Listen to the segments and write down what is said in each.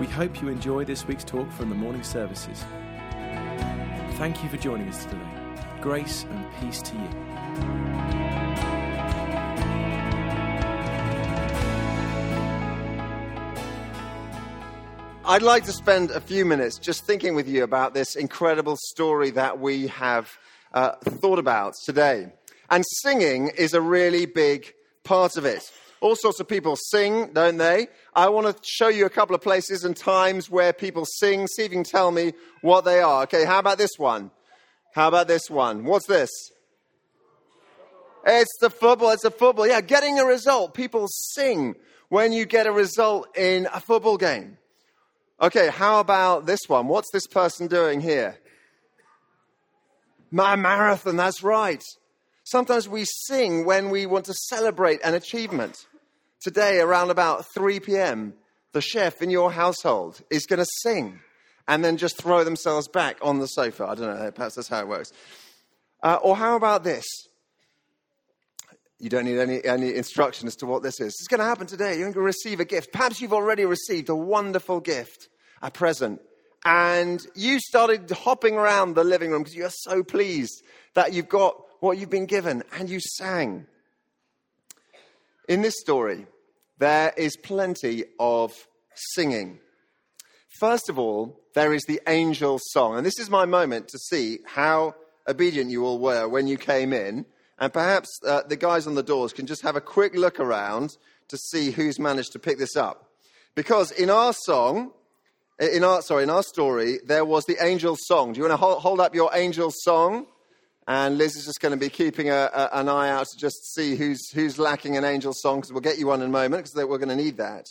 We hope you enjoy this week's talk from the morning services. Thank you for joining us today. Grace and peace to you. I'd like to spend a few minutes just thinking with you about this incredible story that we have uh, thought about today. And singing is a really big part of it. All sorts of people sing, don't they? I want to show you a couple of places and times where people sing. See if you can tell me what they are. Okay, how about this one? How about this one? What's this? It's the football. It's the football. Yeah, getting a result. People sing when you get a result in a football game. Okay, how about this one? What's this person doing here? My marathon, that's right. Sometimes we sing when we want to celebrate an achievement. Today, around about 3 p.m., the chef in your household is going to sing and then just throw themselves back on the sofa. I don't know, perhaps that's how it works. Uh, or how about this? You don't need any, any instruction as to what this is. It's going to happen today. You're going to receive a gift. Perhaps you've already received a wonderful gift, a present. And you started hopping around the living room because you're so pleased that you've got what you've been given. And you sang. In this story, there is plenty of singing. First of all, there is the angel song. And this is my moment to see how obedient you all were when you came in. And perhaps uh, the guys on the doors can just have a quick look around to see who's managed to pick this up. Because in our song, in our, sorry, in our story, there was the angel song. Do you want to hold, hold up your angel song? And Liz is just going to be keeping a, a, an eye out to just see who's, who's lacking an angel song, because we'll get you one in a moment, because we're going to need that.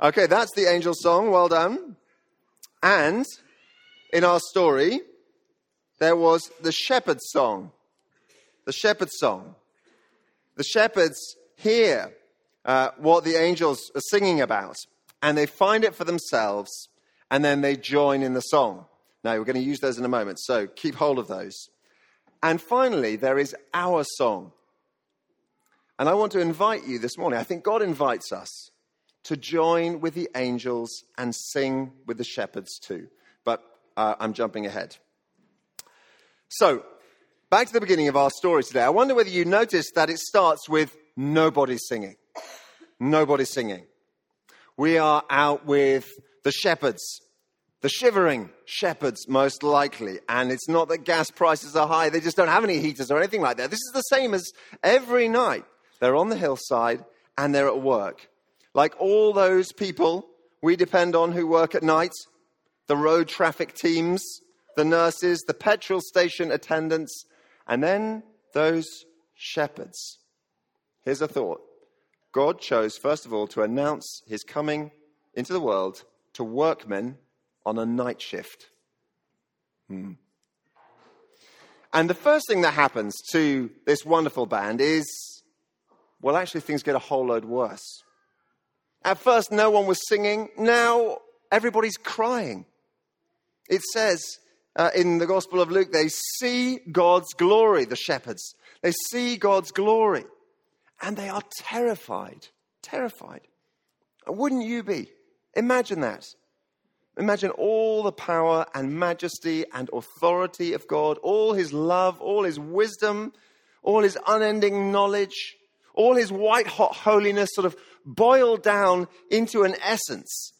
Okay, that's the angel song. Well done. And in our story, there was the shepherd's song the shepherd's song. The shepherds hear uh, what the angels are singing about, and they find it for themselves, and then they join in the song. Now, we're going to use those in a moment, so keep hold of those. And finally, there is our song. And I want to invite you this morning, I think God invites us to join with the angels and sing with the shepherds too. But uh, I'm jumping ahead. So, Back to the beginning of our story today. I wonder whether you noticed that it starts with nobody singing. Nobody singing. We are out with the shepherds, the shivering shepherds, most likely. And it's not that gas prices are high, they just don't have any heaters or anything like that. This is the same as every night. They're on the hillside and they're at work. Like all those people we depend on who work at night, the road traffic teams, the nurses, the petrol station attendants, and then those shepherds. Here's a thought God chose, first of all, to announce his coming into the world to workmen on a night shift. Hmm. And the first thing that happens to this wonderful band is, well, actually, things get a whole load worse. At first, no one was singing. Now, everybody's crying. It says uh, in the Gospel of Luke, they see God's glory, the shepherds. They see God's glory and they are terrified. Terrified. Wouldn't you be? Imagine that. Imagine all the power and majesty and authority of God, all his love, all his wisdom, all his unending knowledge, all his white hot holiness sort of boiled down into an essence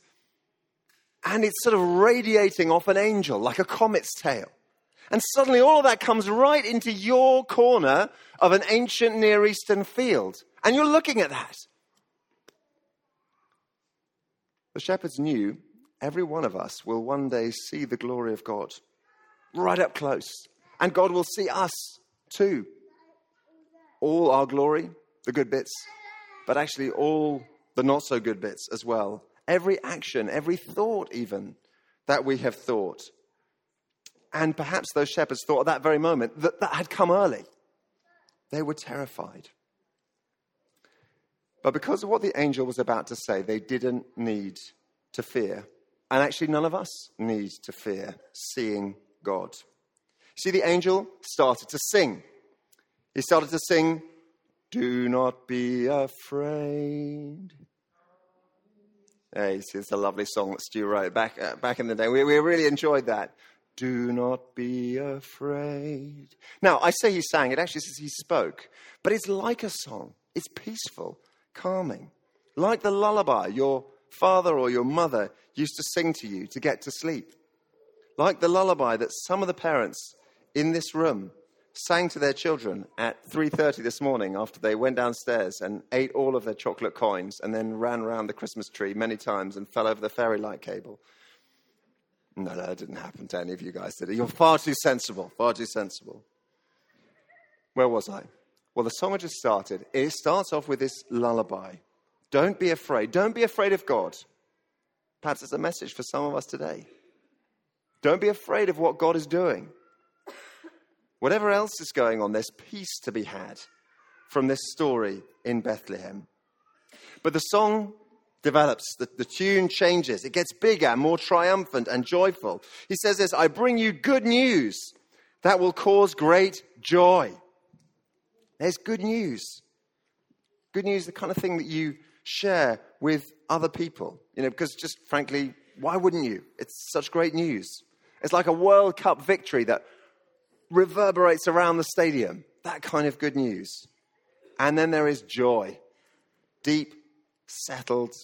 and it's sort of radiating off an angel like a comet's tail. And suddenly all of that comes right into your corner of an ancient Near Eastern field. And you're looking at that. The shepherds knew every one of us will one day see the glory of God right up close. And God will see us too. All our glory, the good bits, but actually all the not so good bits as well every action, every thought, even that we have thought. And perhaps those shepherds thought at that very moment that that had come early. They were terrified. But because of what the angel was about to say, they didn't need to fear. And actually, none of us need to fear seeing God. See, the angel started to sing. He started to sing, Do not be afraid. Hey, see, it's a lovely song that Stu wrote back, uh, back in the day. We, we really enjoyed that. Do not be afraid. Now, I say he sang, it actually says he spoke, but it's like a song. It's peaceful, calming, like the lullaby your father or your mother used to sing to you to get to sleep. Like the lullaby that some of the parents in this room sang to their children at 3:30 this morning after they went downstairs and ate all of their chocolate coins and then ran around the Christmas tree many times and fell over the fairy light cable. No, no, that didn't happen to any of you guys, did it? You're far too sensible, far too sensible. Where was I? Well, the song I just started, it starts off with this lullaby. Don't be afraid. Don't be afraid of God. Perhaps it's a message for some of us today. Don't be afraid of what God is doing. Whatever else is going on, there's peace to be had from this story in Bethlehem. But the song develops, the, the tune changes, it gets bigger, more triumphant and joyful. He says this I bring you good news that will cause great joy. There's good news. Good news, the kind of thing that you share with other people. You know, because just frankly, why wouldn't you? It's such great news. It's like a World Cup victory that reverberates around the stadium. That kind of good news. And then there is joy, deep, settled,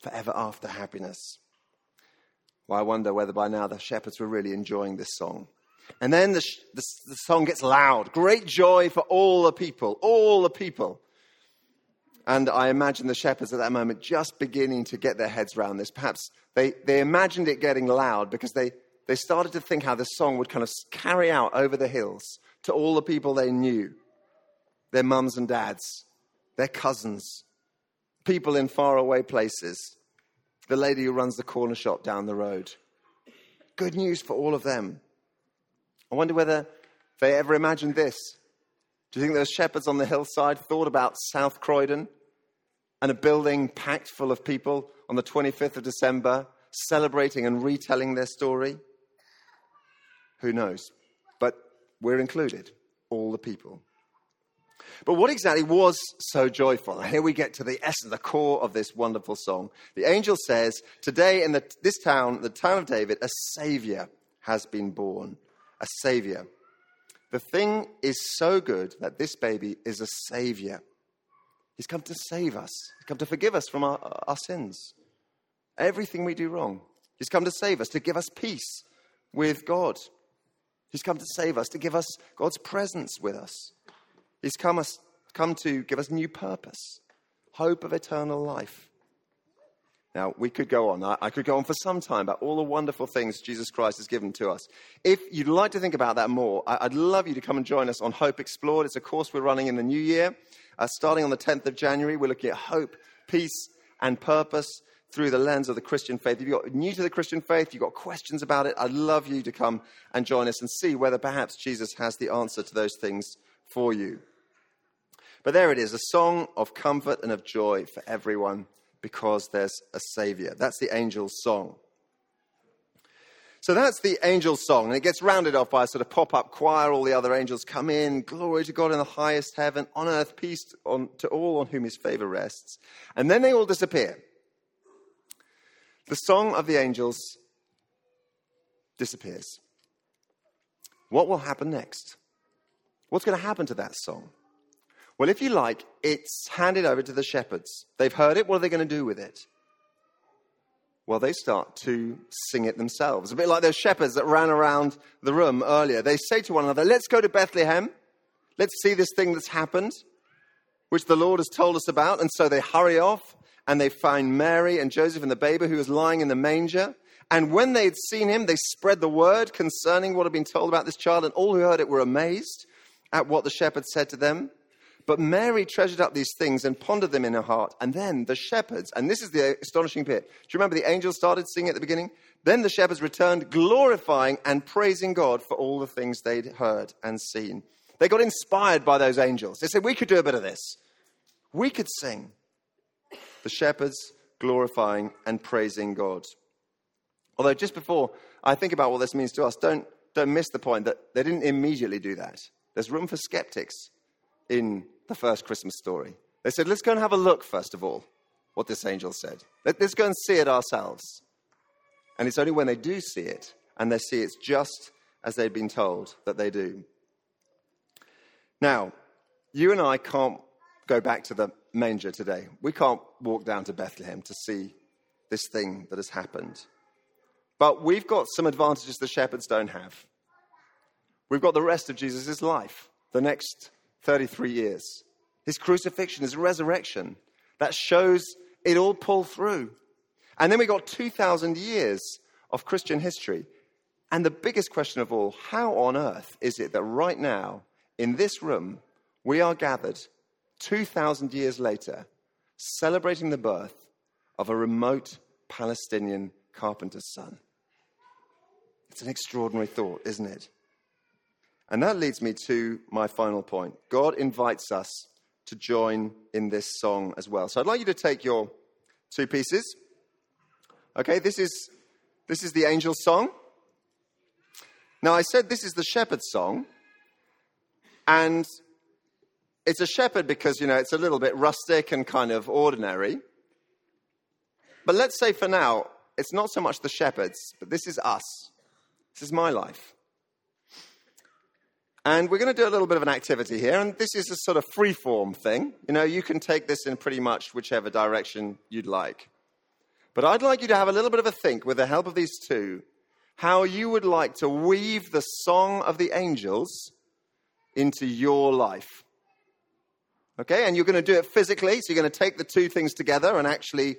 forever after happiness. Well, I wonder whether by now the shepherds were really enjoying this song. And then the, the, the, song gets loud. Great joy for all the people, all the people. And I imagine the shepherds at that moment just beginning to get their heads around this. Perhaps they, they imagined it getting loud because they, they started to think how the song would kind of carry out over the hills to all the people they knew their mums and dads, their cousins, people in faraway places, the lady who runs the corner shop down the road. Good news for all of them. I wonder whether they ever imagined this. Do you think those shepherds on the hillside thought about South Croydon and a building packed full of people on the 25th of December celebrating and retelling their story? Who knows? But we're included, all the people. But what exactly was so joyful? here we get to the essence, the core of this wonderful song. The angel says, Today in the, this town, the town of David, a Savior has been born. A Savior. The thing is so good that this baby is a Savior. He's come to save us, He's come to forgive us from our, our sins. Everything we do wrong. He's come to save us, to give us peace with God. He's come to save us, to give us God's presence with us. He's come, us, come to give us new purpose, hope of eternal life. Now, we could go on. I could go on for some time about all the wonderful things Jesus Christ has given to us. If you'd like to think about that more, I'd love you to come and join us on Hope Explored. It's a course we're running in the new year. Uh, starting on the 10th of January, we're looking at hope, peace, and purpose through the lens of the Christian faith. If you're new to the Christian faith, you've got questions about it, I'd love you to come and join us and see whether perhaps Jesus has the answer to those things for you. But there it is, a song of comfort and of joy for everyone because there's a Savior. That's the angel's song. So that's the angel's song, and it gets rounded off by a sort of pop up choir. All the other angels come in, glory to God in the highest heaven, on earth peace on, to all on whom his favor rests. And then they all disappear. The song of the angels disappears. What will happen next? What's going to happen to that song? Well, if you like, it's handed over to the shepherds. They've heard it. What are they going to do with it? Well, they start to sing it themselves. A bit like those shepherds that ran around the room earlier. They say to one another, Let's go to Bethlehem. Let's see this thing that's happened, which the Lord has told us about. And so they hurry off and they find Mary and Joseph and the baby who was lying in the manger. And when they had seen him, they spread the word concerning what had been told about this child, and all who heard it were amazed at what the shepherds said to them. But Mary treasured up these things and pondered them in her heart. And then the shepherds, and this is the astonishing bit. Do you remember the angels started singing at the beginning? Then the shepherds returned, glorifying and praising God for all the things they'd heard and seen. They got inspired by those angels. They said, We could do a bit of this. We could sing. The shepherds glorifying and praising God. Although, just before I think about what this means to us, don't, don't miss the point that they didn't immediately do that. There's room for skeptics in the first Christmas story. They said, Let's go and have a look, first of all, what this angel said. Let's go and see it ourselves. And it's only when they do see it and they see it's just as they've been told that they do. Now, you and I can't go back to the manger today. We can't walk down to Bethlehem to see this thing that has happened. But we've got some advantages the shepherds don't have. We've got the rest of Jesus' life, the next 33 years. His crucifixion, his resurrection, that shows it all pulled through. And then we got 2,000 years of Christian history. And the biggest question of all how on earth is it that right now, in this room, we are gathered 2,000 years later, celebrating the birth of a remote Palestinian carpenter's son? It's an extraordinary thought, isn't it? And that leads me to my final point. God invites us to join in this song as well. So I'd like you to take your two pieces Okay, this is, this is the angel's song. Now, I said this is the shepherd's song, and it's a shepherd because, you know, it's a little bit rustic and kind of ordinary. But let's say for now, it's not so much the shepherds, but this is us. This is my life. And we're going to do a little bit of an activity here, and this is a sort of free form thing. You know, you can take this in pretty much whichever direction you'd like. But I'd like you to have a little bit of a think with the help of these two how you would like to weave the song of the angels into your life. Okay, and you're going to do it physically, so you're going to take the two things together and actually,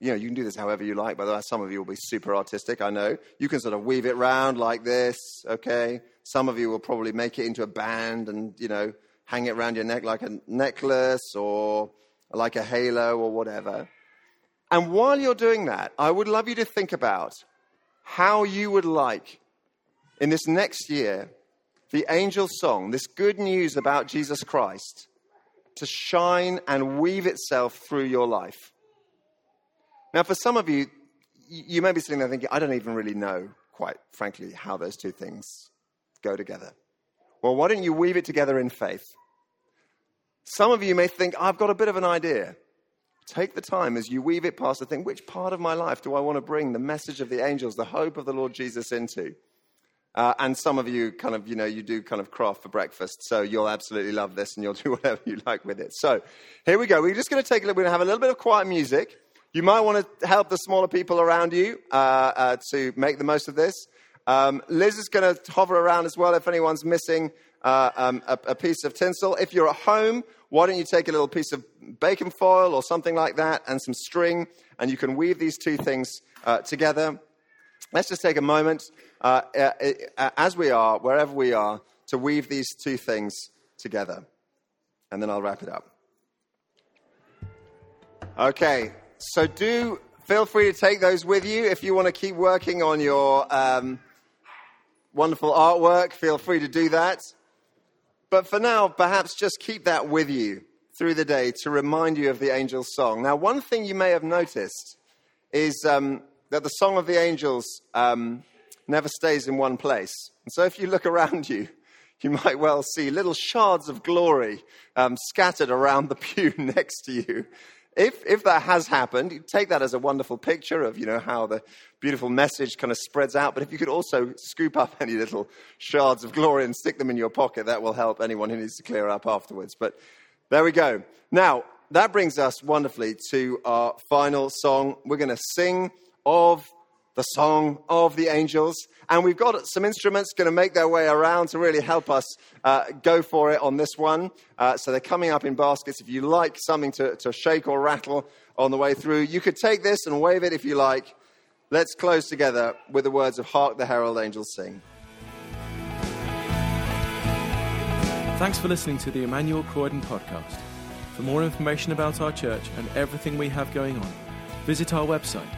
you know, you can do this however you like. By the way, some of you will be super artistic, I know. You can sort of weave it round like this, okay? Some of you will probably make it into a band and, you know, hang it around your neck like a necklace or like a halo or whatever. And while you're doing that, I would love you to think about how you would like in this next year the angel song, this good news about Jesus Christ, to shine and weave itself through your life. Now, for some of you, you may be sitting there thinking, I don't even really know, quite frankly, how those two things go together. Well, why don't you weave it together in faith? Some of you may think, I've got a bit of an idea. Take the time as you weave it past the thing, which part of my life do I want to bring the message of the angels, the hope of the Lord Jesus into? Uh, and some of you kind of, you know, you do kind of craft for breakfast, so you'll absolutely love this and you'll do whatever you like with it. So here we go. We're just going to take a little, we're going to have a little bit of quiet music. You might want to help the smaller people around you uh, uh, to make the most of this. Um, Liz is going to hover around as well if anyone's missing uh, um, a, a, piece of tinsel. If you're at home, why don't you take a little piece of Bacofoil or something like that and some string, and you can weave these two things uh, together. Let's just take a moment, uh, uh, as we are, wherever we are, to weave these two things together. And then I'll wrap it up. Okay, so do feel free to take those with you if you want to keep working on your um, wonderful artwork. Feel free to do that. But for now, perhaps just keep that with you through the day to remind you of the angel's song. Now, one thing you may have noticed is um, that the song of the angels um, never stays in one place. And so if you look around you, you might well see little shards of glory um, scattered around the pew next to you if, if that has happened, you take that as a wonderful picture of, you know, how the beautiful message kind of spreads out. But if you could also scoop up any little shards of glory and stick them in your pocket, that will help anyone who needs to clear up afterwards. But there we go. Now, that brings us wonderfully to our final song. We're going to sing of the song of the angels. And we've got some instruments going to make their way around to really help us uh, go for it on this one. Uh, so they're coming up in baskets. If you like something to, to shake or rattle on the way through, you could take this and wave it if you like. Let's close together with the words of Hark the Herald Angels Sing. Thanks for listening to the Emmanuel Croydon podcast. For more information about our church and everything we have going on, visit our website